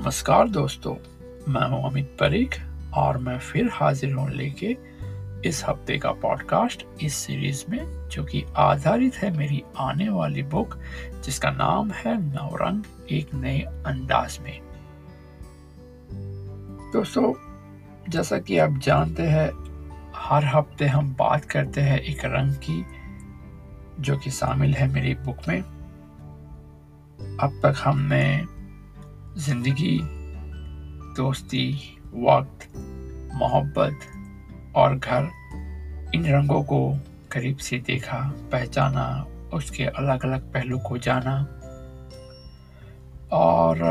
नमस्कार दोस्तों, मैं हूँ अमित परीख और मैं फिर हाजिर हूँ लेके इस हफ़्ते का पॉडकास्ट इस सीरीज़ में, जो कि आधारित है मेरी आने वाली बुक जिसका नाम है नवरंग एक नए अंदाज में। दोस्तों, जैसा कि आप जानते हैं, हर हफ़्ते हम बात करते हैं एक रंग की, जो कि शामिल है मेरी बुक में। अब तक हमने ज़िंदगी, दोस्ती, वक्त, मोहब्बत और घर, इन रंगों को करीब से देखा, पहचाना, उसके अलग अलग पहलू को जाना। और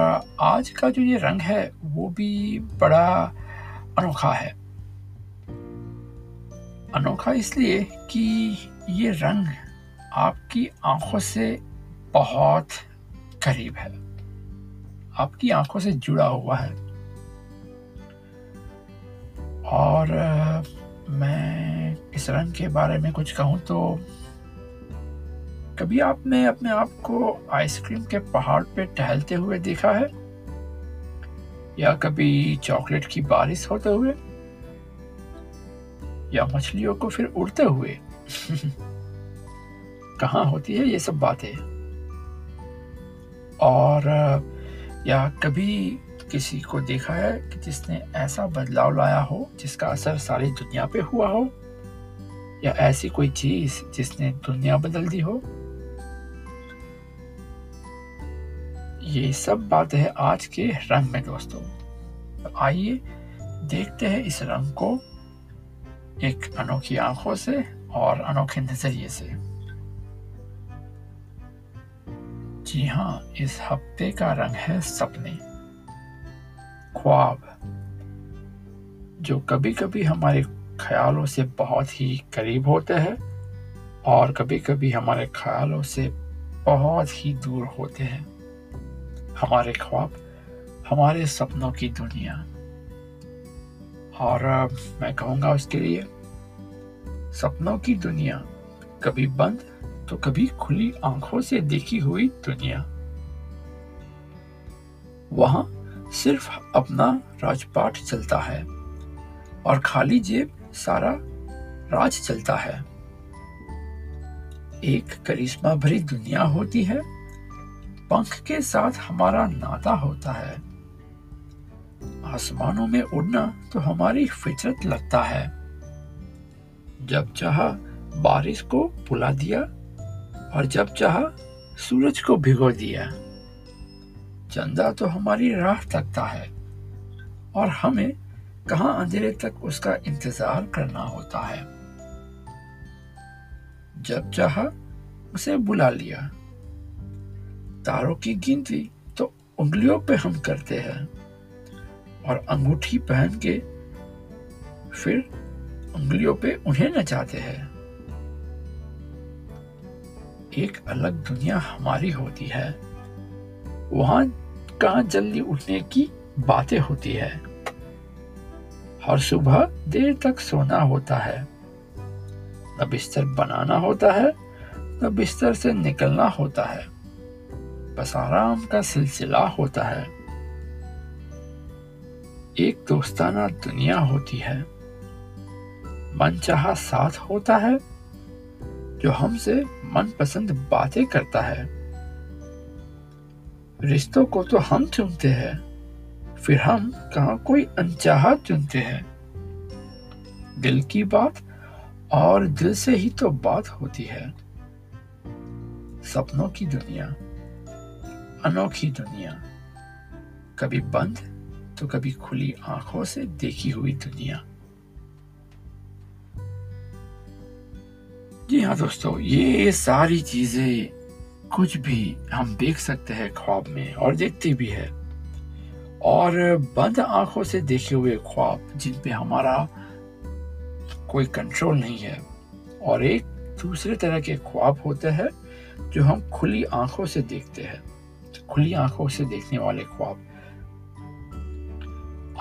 आज का जो ये रंग है, वो भी बड़ा अनोखा है। अनोखा इसलिए कि ये रंग आपकी आँखों से बहुत करीब है। आपकी आँखों से जुड़ा हुआ है। और मैं इस रंग के बारे में कुछ कहूँ तो कभी आपने अपने आप को आइसक्रीम के पहाड़ पे टहलते हुए देखा है? या कभी चॉकलेट की बारिश होते हुए? या मछलियों को फिर उड़ते हुए? कहा होती है ये सब बातें? और या कभी किसी को देखा है कि जिसने ऐसा बदलाव लाया हो, जिसका असर सारी दुनिया पे हुआ हो? या ऐसी कोई चीज़ जिसने दुनिया बदल दी हो? ये सब बात है आज के रंग में, दोस्तों। तो आइए देखते हैं इस रंग को एक अनोखी आँखों से और अनोखे नज़रिए से। जी हाँ इस हफ़्ते का रंग है सपने। ख्वाब, जो कभी कभी हमारे ख्यालों से बहुत ही करीब होते हैं और कभी कभी हमारे ख्यालों से बहुत ही दूर होते हैं। हमारे ख्वाब, हमारे सपनों की दुनिया। और मैं कहूँगा उसके लिए, सपनों की दुनिया कभी बंद तो कभी खुली आँखों से देखी हुई दुनिया। वहाँ सिर्फ़ अपना राजपाट चलता है और खाली जेब सारा राज चलता है। एक करिश्मा भरी दुनिया होती है, पंख के साथ हमारा नाता होता है। आसमानों में उड़ना तो हमारी फितरत लगता है। जब चाह बारिश को बुला दिया और जब चाह, सूरज को भिगो दिया। चंदा तो हमारी राह तकता है और हमें कहा अंधेरे तक उसका इंतज़ार करना होता है। जब चाह, उसे बुला लिया। तारों की गिनती तो उंगलियों पे हम करते हैं और अंगूठी पहन के फिर उंगलियों पे उन्हें नचाते हैं। एक अलग दुनिया हमारी होती है। वहाँ कहा जल्दी उठने की बातें होती है। हर सुबह देर तक सोना होता है। न बिस्तर बनाना होता है, न बिस्तर से निकलना होता है। बस आराम का सिलसिला होता है। एक दोस्ताना दुनिया होती है। मनचाहा साथ होता है, जो हमसे मनपसंद बातें करता है। रिश्तों को तो हम चुनते हैं, फिर हम कहा कोई अनचाहा चुनते हैं। दिल की बात और दिल से ही तो बात होती है। सपनों की दुनिया, अनोखी दुनिया, कभी बंद तो कभी खुली आँखों से देखी हुई दुनिया। जी हाँ दोस्तों, ये सारी चीज़ें कुछ भी हम देख सकते हैं ख्वाब में और देखते भी है। और बंद आँखों से देखे हुए ख्वाब जिन पे हमारा कोई कंट्रोल नहीं है और एक दूसरे तरह के ख्वाब होते हैं जो हम खुली आँखों से देखते हैं, खुली आँखों से देखने वाले ख्वाब।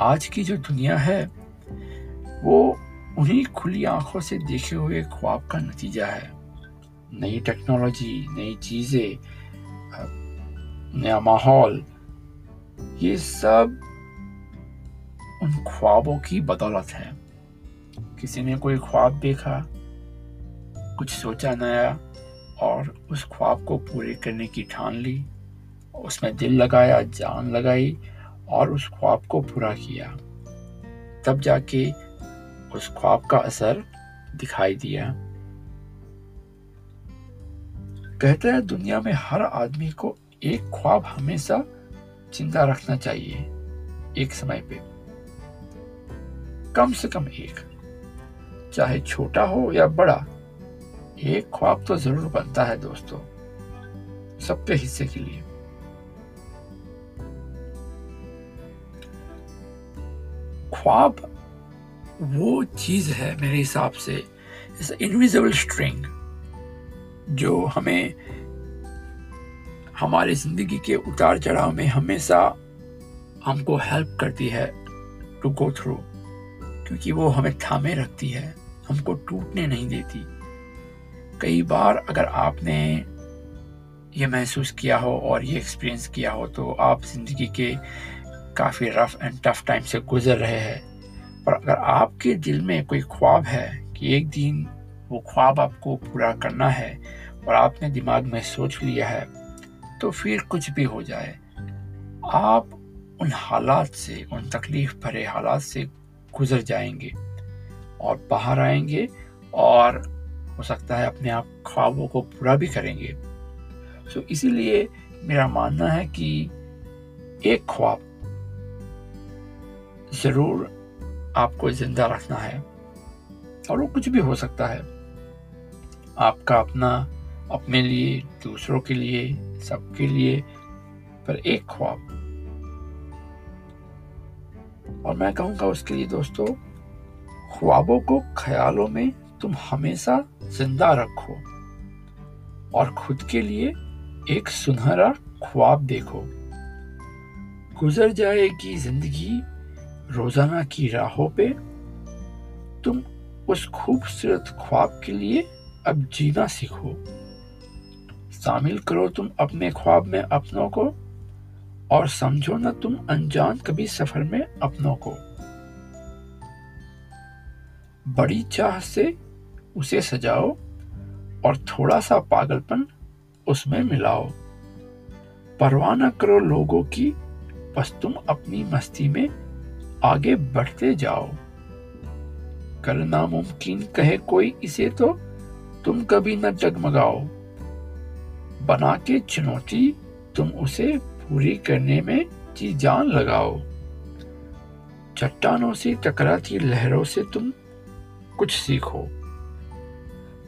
आज की जो दुनिया है, वो उन्हीं खुली आँखों से देखे हुए ख्वाब का नतीजा है। नई टेक्नोलॉजी नई चीज़ें, नया माहौल, ये सब उन ख्वाबों की बदौलत है। किसी ने कोई ख्वाब देखा, कुछ सोचा नया, और उस ख्वाब को पूरे करने की ठान ली, उसमें दिल लगाया, जान लगाई, और उस ख्वाब को पूरा किया। तब जाके उस ख्वाब का असर दिखाई दिया। कहते हैं, दुनिया में हर आदमी को एक ख्वाब हमेशा ज़िंदा रखना चाहिए, एक समय पे। कम से कम एक। चाहे छोटा हो या बड़ा, एक ख्वाब तो ज़रूर बनता है दोस्तों, सबके हिस्से के लिए। ख्वाब वो चीज़ है मेरे हिसाब से इनविजिबल स्ट्रिंग जो हमें हमारी ज़िंदगी के उतार चढ़ाव में हमेशा हमको हेल्प करती है टू गो थ्रू क्योंकि वो हमें थामे रखती है, हमको टूटने नहीं देती। कई बार अगर आपने ये महसूस किया हो और ये एक्सपीरियंस किया हो तो आप ज़िंदगी के काफ़ी रफ एंड टफ टाइम से गुजर रहे हैं। पर अगर आपके दिल में कोई ख्वाब है कि एक दिन वो ख्वाब आपको पूरा करना है और आपने दिमाग में सोच लिया है तो फिर कुछ भी हो जाए। आप उन हालात से, उन तकलीफ़ भरे हालात से गुजर जाएँगे और बाहर आएँगे और हो सकता है अपने आप ख्वाबों को पूरा भी करेंगे। सो इसीलिए मेरा मानना है कि एक ख्वाब ज़रूर आपको ज़िंदा रखना है। और वो कुछ भी हो सकता है। आपका अपना, अपने लिए, दूसरों के लिए, सबके लिए, पर एक ख्वाब। और मैं कहूँगा उसके लिए, दोस्तों, ख्वाबों को ख्यालों में तुम हमेशा ज़िंदा रखो। और खुद के लिए एक सुनहरा ख्वाब देखो। गुजर जाएगी ज़िंदगी रोज़ाना की राहों पे तुम उस खूबसूरत ख्वाब के लिए अब जीना सीखो। शामिल करो तुम अपने ख्वाब में अपनों को और समझो ना तुम अनजान कभी सफ़र में अपनों को। बड़ी चाह से उसे सजाओ और थोड़ा सा पागलपन उसमें मिलाओ। परवाह न करो लोगों की, बस तुम अपनी मस्ती में आगे बढ़ते जाओ। कर नामुमकिन कहे कोई इसे तो तुम कभी न डगमगाओ। बना के चुनौती, तुम उसे पूरी करने में जी जान लगाओ। चट्टानों से टकराती लहरों से तुम कुछ सीखो।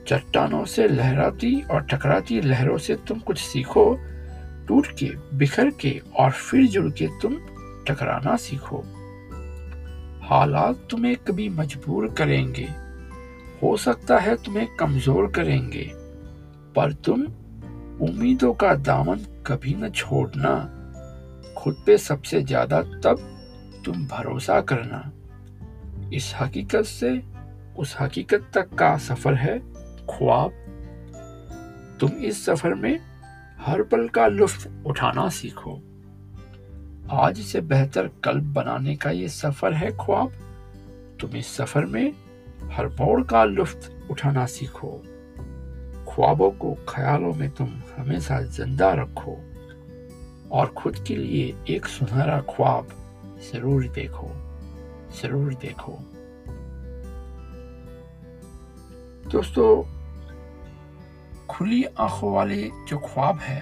चट्टानों से लहराती और टकराती लहरों से तुम कुछ सीखो। टूट के, बिखर के और फिर जुड़ के तुम टकराना सीखो। हालात तुम्हें कभी मजबूर करेंगे। हो सकता है तुम्हें कमज़ोर करेंगे। पर तुम उम्मीदों का दामन कभी न छोड़ना। खुद पे सबसे ज़्यादा तब तुम भरोसा करना। इस हकीकत से, उस हकीकत तक का सफ़र है ख्वाब। तुम इस सफ़र में हर पल का लुफ्त उठाना सीखो। आज से बेहतर कल बनाने का ये सफ़र है ख्वाब। तुम इस सफ़र में हर मोड़ का लुफ्त उठाना सीखो। ख्वाबों को ख्यालों में तुम हमेशा ज़िंदा रखो और खुद के लिए एक सुनहरा ख्वाब ज़रूर देखो ज़रूर देखो। दोस्तों, खुली आँखों वाले जो ख्वाब है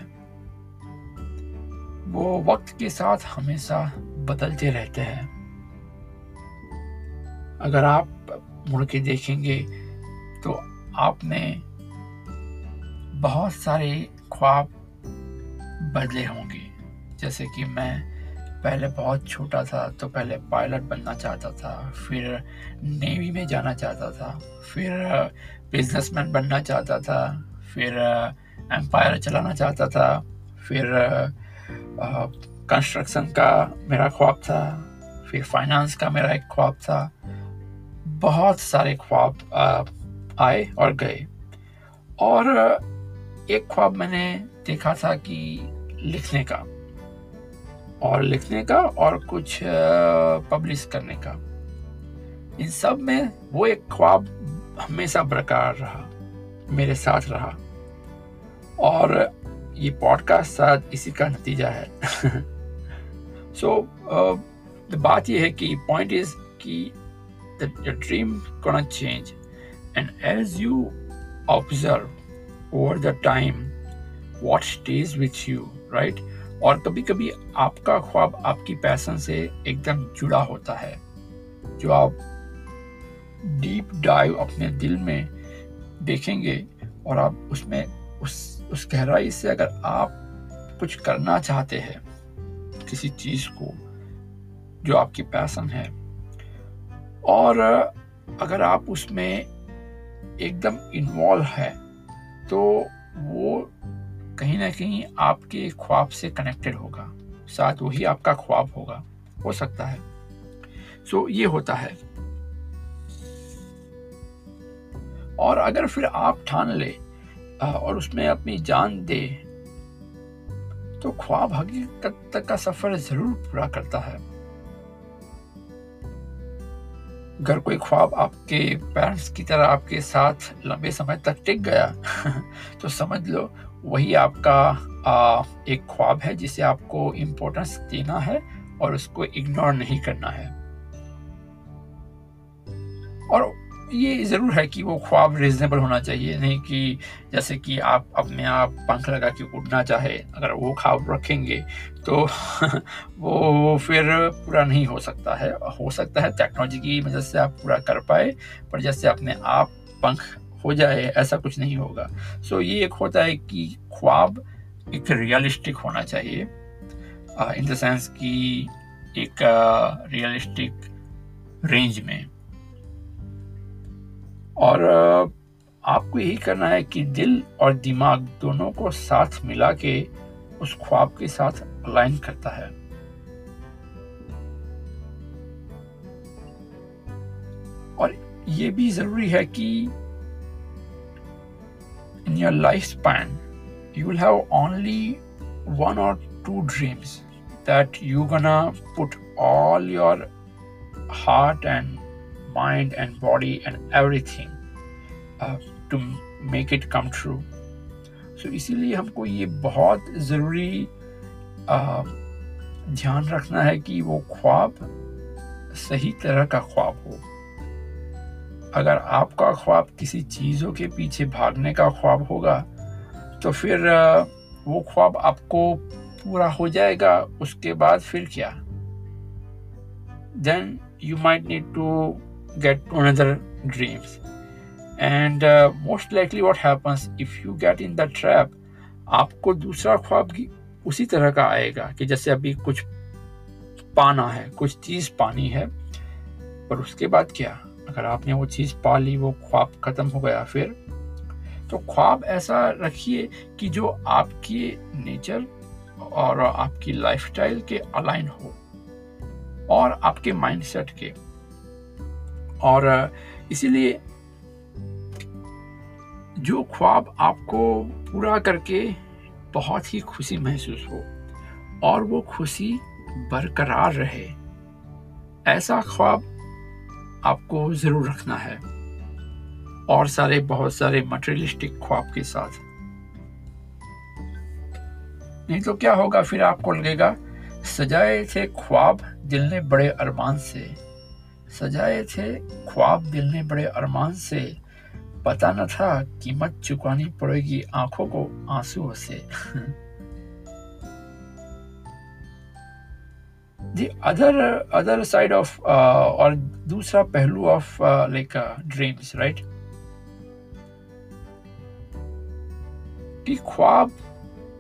वो वक्त के साथ हमेशा बदलते रहते हैं। अगर आप मुड़ के देखेंगे तो आपने बहुत सारे ख्वाब बदले होंगे। जैसे कि मैं पहले बहुत छोटा था तो पहले पायलट बनना चाहता था, फिर नेवी में जाना चाहता था, फिर बिजनेसमैन बनना चाहता था, फिर एम्पायर चलाना चाहता था, फिर कंस्ट्रक्शन का मेरा ख्वाब था, फिर फाइनेंस का मेरा एक ख्वाब था। बहुत सारे ख्वाब आए और गए। और एक ख्वाब मैंने देखा था कि लिखने का, और लिखने का, और कुछ पब्लिश करने का। इन सब में वो एक ख्वाब हमेशा बरकरार रहा, मेरे साथ रहा। और ये पॉडकास्ट शायद इसी का नतीजा है। सो so, uh, बात ये है कि पॉइंट इज़ कि the dream gonna change and as you observe over the time what stage with you right और कभी कभी आपका ख्वाब आपकी पैसन से एकदम जुड़ा होता है। जो आप डीप डाइव अपने दिल में देखेंगे और आप उसमें उस उस गहराई से अगर आप कुछ करना चाहते हैं किसी चीज़ को जो आपकी पैसन है और अगर आप उसमें एकदम इन्वॉल्व है तो वो कहीं ना कहीं आपके ख्वाब से कनेक्टेड होगा। साथ वही आपका ख्वाब होगा। हो सकता है। सो so, ये होता है। और अगर फिर आप ठान ले और उसमें अपनी जान दे तो ख्वाब हकीकत तक का सफ़र ज़रूर पूरा करता है। अगर कोई ख्वाब आपके पेरेंट्स की तरह आपके साथ लंबे समय तक टिक गया तो समझ लो वही आपका आ, एक ख्वाब है जिसे आपको इम्पोर्टेंस देना है और उसको इग्नोर नहीं करना है। और ये ज़रूर है कि वो ख्वाब रिजनेबल होना चाहिए, नहीं कि जैसे कि आप अपने आप पंख लगा के उड़ना चाहे, अगर वो ख्वाब रखेंगे तो वो फिर पूरा नहीं हो सकता है। हो सकता है टेक्नोलॉजी की मदद से आप पूरा कर पाए, पर जैसे अपने आप पंख हो जाए, ऐसा कुछ नहीं होगा। सो ये एक होता है कि ख्वाब एक रियलिस्टिक होना चाहिए। इन द सेंस कि एक रियलिस्टिक रेंज में। और आपको यही करना है कि दिल और दिमाग दोनों को साथ मिला के उस ख्वाब के साथ अलाइन करता है। और ये भी ज़रूरी है कि in your life span you will have only one और two dreams that you gonna put all your heart and mind and body and uh, to make it come true. So इसीलिए हमको ये बहुत ज़रूरी uh, ध्यान रखना है कि वो ख्वाब सही तरह का ख्वाब हो अगर आपका ख्वाब किसी चीज़ों के पीछे भागने का ख्वाब होगा तो फिर वो ख्वाब आपको पूरा हो जाएगा उसके बाद फिर क्या then you might need to get to another dreams and most likely what happens if you get in the trap आपको दूसरा ख्वाब उसी तरह का आएगा कि जैसे अभी कुछ पाना है, कुछ चीज़ पानी है, पर उसके बाद क्या? अगर आपने वो चीज़ पा ली, वो ख्वाब ख़त्म हो गया फिर तो ख्वाब ऐसा रखिए कि जो आपके नेचर और आपकी लाइफस्टाइल के अलाइन हो और आपके माइंडसेट के। और इसीलिए जो ख्वाब आपको पूरा करके बहुत ही खुशी महसूस हो और वो खुशी बरकरार रहे, ऐसा ख्वाब आपको ज़रूर रखना है। और सारे, बहुत सारे मटेरियलिस्टिक ख्वाब के साथ। नहीं तो क्या होगा, फिर आपको लगेगा, सजाए थे ख्वाब दिल ने बड़े अरमान से। सजाए थे। ख्वाब दिल ने बड़े अरमान से पता न था कीमत चुकानी पड़ेगी आँखों को आंसुओं से। अदर अदर साइड ऑफ़ और दूसरा पहलू ऑफ़ लाइक ड्रीम्स राइट कि ख्वाब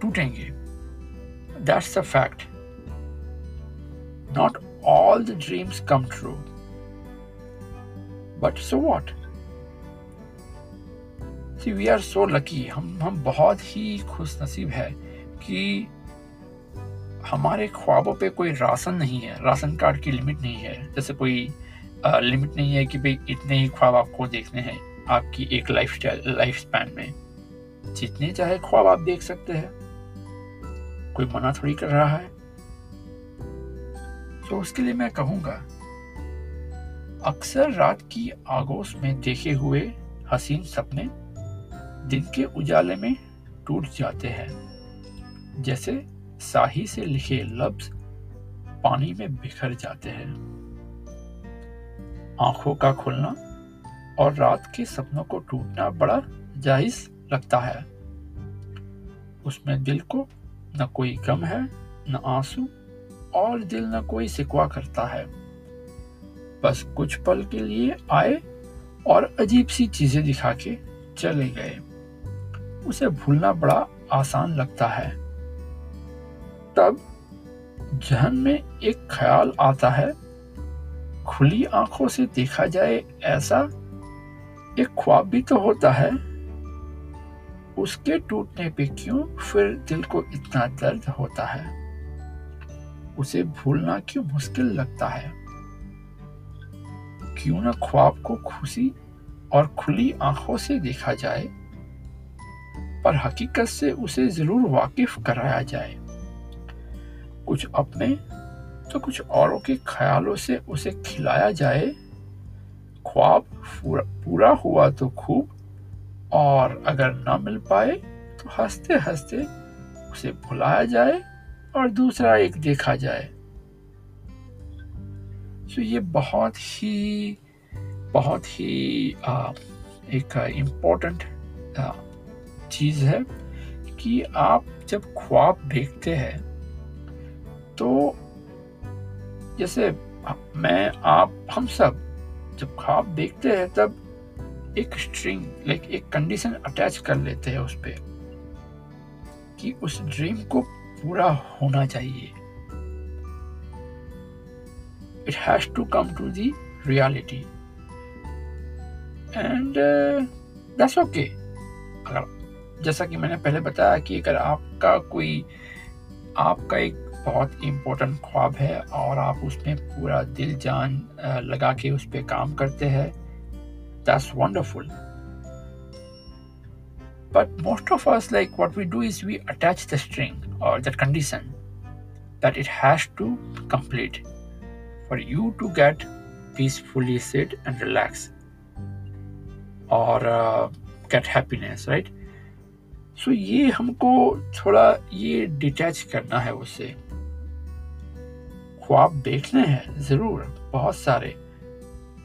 टूटेंगे। That's a fact not all the dreams come true but so what see, we are so lucky. हम हम बहुत ही खुश नसीब है कि हमारे ख्वाबों पे कोई राशन नहीं है, राशन कार्ड की लिमिट नहीं है। जैसे कोई लिमिट नहीं है कि भाई इतने ही ख्वाब आपको देखने हैं आपकी एक लाइफ लाइफ स्पैन में। जितने चाहे ख्वाब आप देख सकते हैं। कोई मना थोड़ी कर रहा है। तो उसके लिए मैं कहूँगा अक्सर रात की आगोश में देखे हुए हसीन सपने दिन के उजाले में टूट जाते हैं। जैसे साही से लिखे लफ्ज पानी में बिखर जाते हैं। आँखों का खुलना और रात के सपनों को टूटना बड़ा जायज़ लगता है। उसमें दिल को न कोई गम है, न आँसू और दिल न कोई सिकवा करता है। बस कुछ पल के लिए आए और अजीब सी चीज़ें दिखा के चले गए। उसे भूलना बड़ा आसान लगता है। तब जहन में एक ख्याल आता है। खुली आँखों से देखा जाए ऐसा एक ख्वाब भी तो होता है। उसके टूटने पे क्यों फिर दिल को इतना दर्द होता है? उसे भूलना क्यों मुश्किल लगता है? क्यों ना ख्वाब को खुशी और खुली आँखों से देखा जाए? पर हकीकत से उसे ज़रूर वाकिफ कराया जाए। कुछ अपने तो कुछ औरों के ख्यालों से उसे खिलाया जाए। ख्वाब पूरा हुआ तो खूब, और अगर ना मिल पाए तो हँसते हँसते उसे भुलाया जाए और दूसरा एक देखा जाए। तो ये बहुत ही बहुत ही आ, एक इम्पोर्टेंट चीज़ है कि आप जब ख्वाब देखते हैं तो जैसे मैं आप हम सब जब ख्वाब देखते हैं तब एक स्ट्रिंग लाइक एक कंडीशन अटैच कर लेते हैं उस पर कि उस ड्रीम को पूरा होना चाहिए। it has to come to the reality. And uh, that's okay. अगर जैसा कि मैंने पहले बताया कि अगर आपका कोई आपका एक बहुत इम्पोर्टेंट ख्वाब है और आप उसमें पूरा दिल जान लगा के उस पर काम करते हैं that's wonderful but most of us like what we do is we attach the string और that condition that it has to complete you to get peacefully sit and relax or uh, get happiness, right? So ये हमको थोड़ा ये detach करना है उससे। ख्वाब देखने हैं ज़रूर बहुत सारे।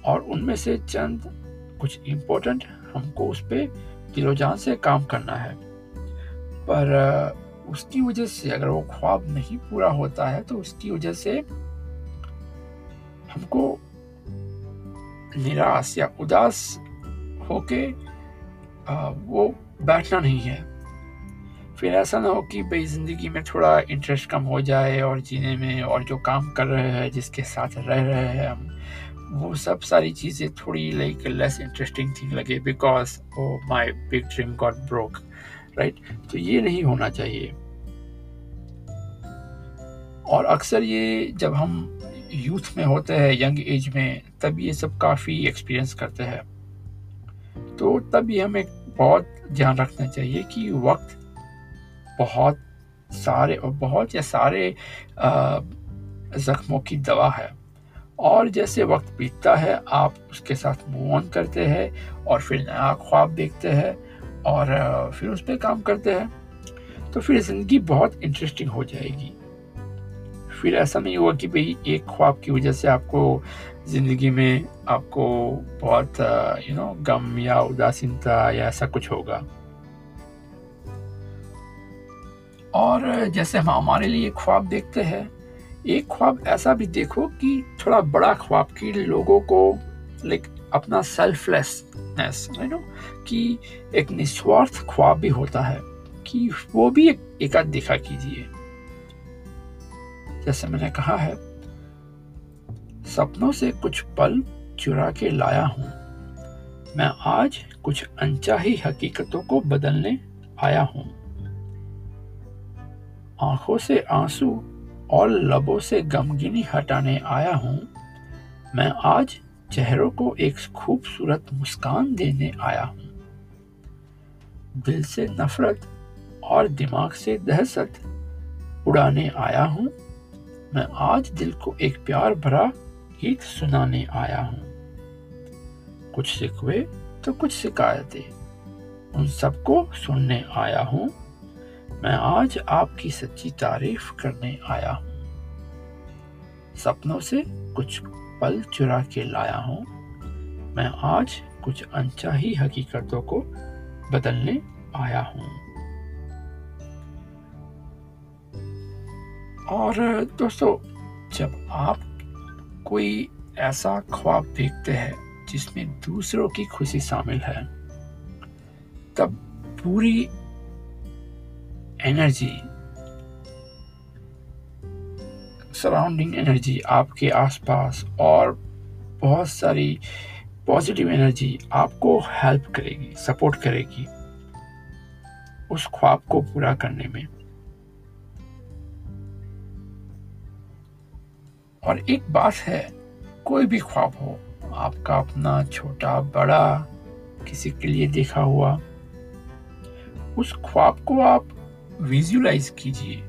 और उनमें से चंद कुछ इम्पोर्टेंट हमको उस पर दिलोजान से काम करना है। पर उसकी वजह से अगर वो ख्वाब नहीं पूरा होता है तो उसकी वजह से हमको निराश या उदास होके वो बैठना नहीं है। फिर ऐसा ना हो कि भाई ज़िंदगी में थोड़ा इंटरेस्ट कम हो जाए और जीने में और जो काम कर रहे हैं, जिसके साथ रह रहे हैं हम, वो सब सारी चीज़ें थोड़ी लाइक लेस इंटरेस्टिंग थी, लगे because oh my big dream got broke right तो ये नहीं होना चाहिए। और अक्सर ये जब हम यूथ में होते हैं यंग एज में, तब ये सब काफ़ी एक्सपीरियंस करते हैं। तो तब ये हमें बहुत ध्यान रखना चाहिए कि वक्त बहुत सारे और बहुत या सारे ज़ख्मों की दवा है। और जैसे वक्त बीतता है, आप उसके साथ मूव ऑन करते हैं और फिर नया ख्वाब देखते हैं और फिर उस पर काम करते हैं। तो फिर ज़िंदगी बहुत इंटरेस्टिंग हो जाएगी। फिर ऐसा नहीं हुआ कि भाई एक ख्वाब की वजह से आपको ज़िंदगी में आपको बहुत यू नो गम या उदासीनता या ऐसा कुछ होगा। और जैसे हम हमारे लिए ख्वाब देखते हैं, एक ख्वाब ऐसा भी देखो कि थोड़ा बड़ा ख्वाब कि लोगों को लाइक अपना सेल्फलेसनेस यू नो कि एक निस्वार्थ ख्वाब भी होता है, कि वो भी एक, एकाध देखा कीजिए। जैसे मैंने कहा है, सपनों से कुछ पल चुरा के लाया हूँ। मैं आज कुछ अनचाही हकीकतों को बदलने आया हूँ। आँखों से आँसू और लबों से गमगिनी हटाने आया हूँ। मैं आज चेहरों को एक खूबसूरत मुस्कान देने आया हूँ। दिल से नफरत और दिमाग से दहशत उड़ाने आया हूँ। मैं आज दिल को एक प्यार भरा गीत सुनाने आया हूँ। कुछ सिकवे तो कुछ शिकायतें। उन सबको सुनने आया हूँ। मैं आज आपकी सच्ची तारीफ़ करने आया हूँ। सपनों से कुछ पल चुरा के लाया हूँ। मैं आज कुछ अनचाही हकीकतों को बदलने आया हूँ। और, दोस्तों, जब आप कोई ऐसा ख्वाब देखते हैं जिसमें दूसरों की खुशी शामिल है, तब पूरी एनर्जी, सराउंडिंग एनर्जी आपके आसपास और बहुत सारी पॉजिटिव एनर्जी आपको हेल्प करेगी, सपोर्ट करेगी उस ख्वाब को पूरा करने में। और एक बात है, कोई भी ख्वाब हो, आपका अपना छोटा, बड़ा, किसी के लिए देखा हुआ, उस ख्वाब को आप विजुलाइज कीजिए।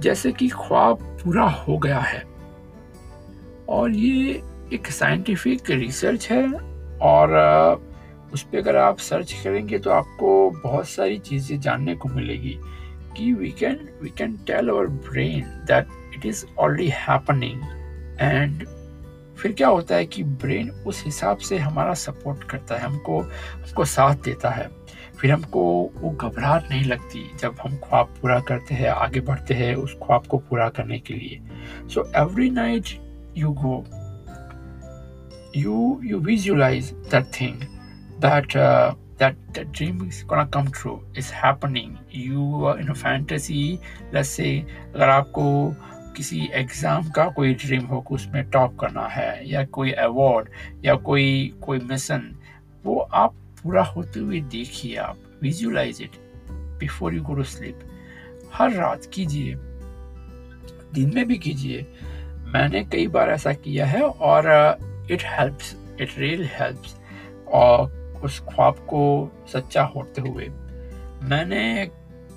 जैसे कि ख्वाब पूरा हो गया है, और ये एक साइंटिफिक रिसर्च है, और, उस पर अगर आप सर्च करेंगे तो आपको बहुत सारी चीज़ें जानने को मिलेगी। कि we can we can tell our brain that it is already happening and फिर क्या होता है कि ब्रेन उस हिसाब से हमारा सपोर्ट करता है, हमको हमको साथ देता है। फिर हमको वो घबराहट नहीं लगती जब हम ख्वाब पूरा करते हैं, आगे बढ़ते हैं उस ख्वाब को पूरा करने के लिए। So every night you go you you visualize that thing that that the dream is gonna come true. Is happening. You are in a fantasy. Let's say, अगर आपको किसी एग्ज़ाम का कोई ड्रीम हो, कि उसमें टॉप करना है, या कोई अवार्ड या कोई कोई मिशन वो आप पूरा होते हुए देखिए आप. Visualize it before you go to sleep हर रात कीजिए. दिन में भी कीजिए. मैंने कई बार ऐसा किया है, और it helps it real helps और उस ख्वाब को सच्चा होते हुए। मैंने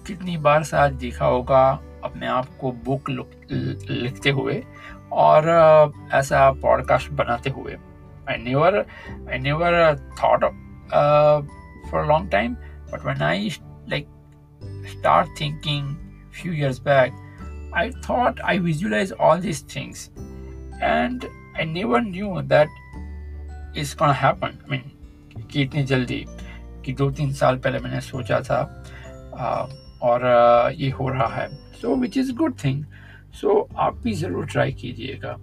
कितनी बार शायद देखा होगा अपने आप को बुक लिखते हुए और ऐसा पॉडकास्ट बनाते हुए। I never I never thought for long time but when I like start thinking few years back I thought I visualize all this things and I never knew that is gonna happen I mean कि इतनी जल्दी कि दो तीन साल पहले मैंने सोचा था आ, और आ, ये हो रहा है। So which is good thing so आप भी ज़रूर ट्राई कीजिएगा।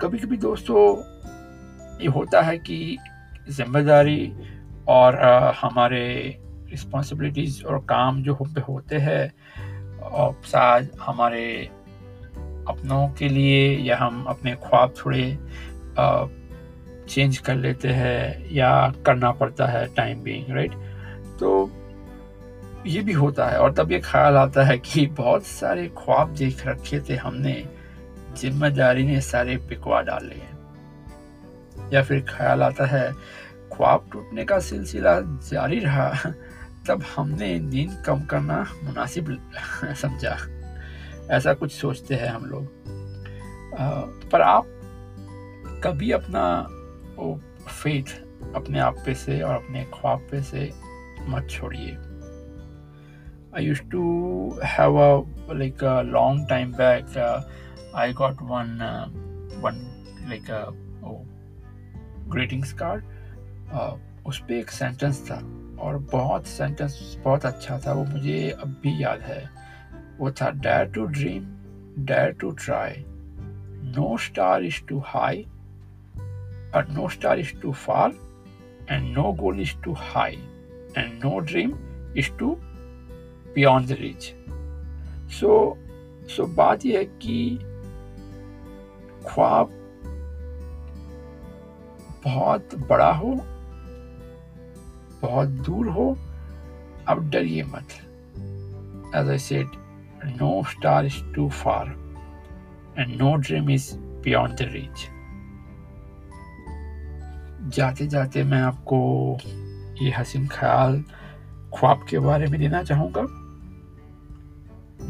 कभी कभी दोस्तों ये होता है कि ज़िम्मेदारी और आ, हमारे रिस्पॉन्सिबिलिटीज़ और काम जो हम पे होते हैं और साथ हमारे अपनों के लिए या हम अपने ख्वाब थोड़े चेंज कर लेते हैं या करना पड़ता है टाइम बिंग राइट तो ये भी होता है और तब ये ख्याल आता है कि बहुत सारे ख्वाब देख रखे थे हमने, ज़िम्मेदारी ने सारे पिकवा डाले हैं। या फिर ख्याल आता है, ख्वाब टूटने का सिलसिला जारी रहा, तब हमने नींद कम करना मुनासिब समझा। ऐसा कुछ सोचते हैं हम लोग। पर आप कभी अपना वो फेथ अपने आप पे से और अपने ख्वाब पे से मत छोड़िए I used to have a back. Uh, I got one uh, one like a oh, greetings card उस पर एक सेंटेंस था और बहुत सेंटेंस बहुत अच्छा था वो मुझे अब भी याद है वो था dare to dream dare to try no star is too high और no star is too far and no goal is too high and no dream is too beyond the reach so so बात यह है कि ख्वाब बहुत बड़ा हो, बहुत दूर हो, अब डरिए मत। As I said no star is too far and no dream is beyond the reach जाते जाते मैं आपको ये हसीन ख्याल ख्वाब के बारे में देना चाहूँगा।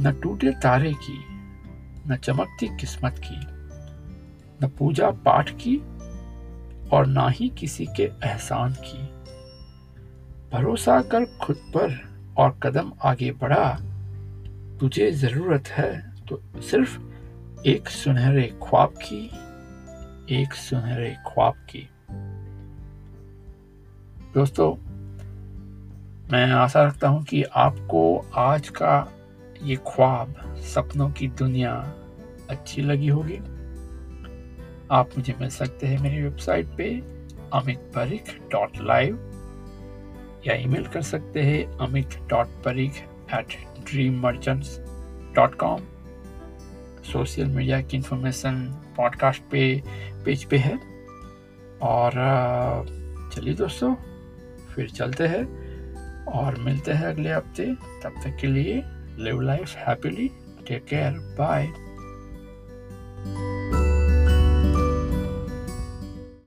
न टूटे तारे की, न चमकती किस्मत की, न पूजा पाठ की और ना ही किसी के एहसान की। भरोसा कर खुद पर और कदम आगे बढ़ा। तुझे ज़रूरत है तो सिर्फ़ एक सुनहरे ख्वाब की, एक सुनहरे ख्वाब की। दोस्तों, मैं आशा रखता हूँ कि आपको आज का ये ख्वाब, सपनों की दुनिया अच्छी लगी होगी। आप मुझे मिल सकते हैं मेरी वेबसाइट पे अमित परिख डॉट लाइव या ईमेल कर सकते हैं Amit dot Parikh at dream merchants dot com social media की इंफॉर्मेशन पॉडकास्ट पे, पेज पे है। और चलिए दोस्तों फिर चलते हैं और मिलते हैं अगले हफ़्ते। तब तक के लिए live life happily take care bye thank you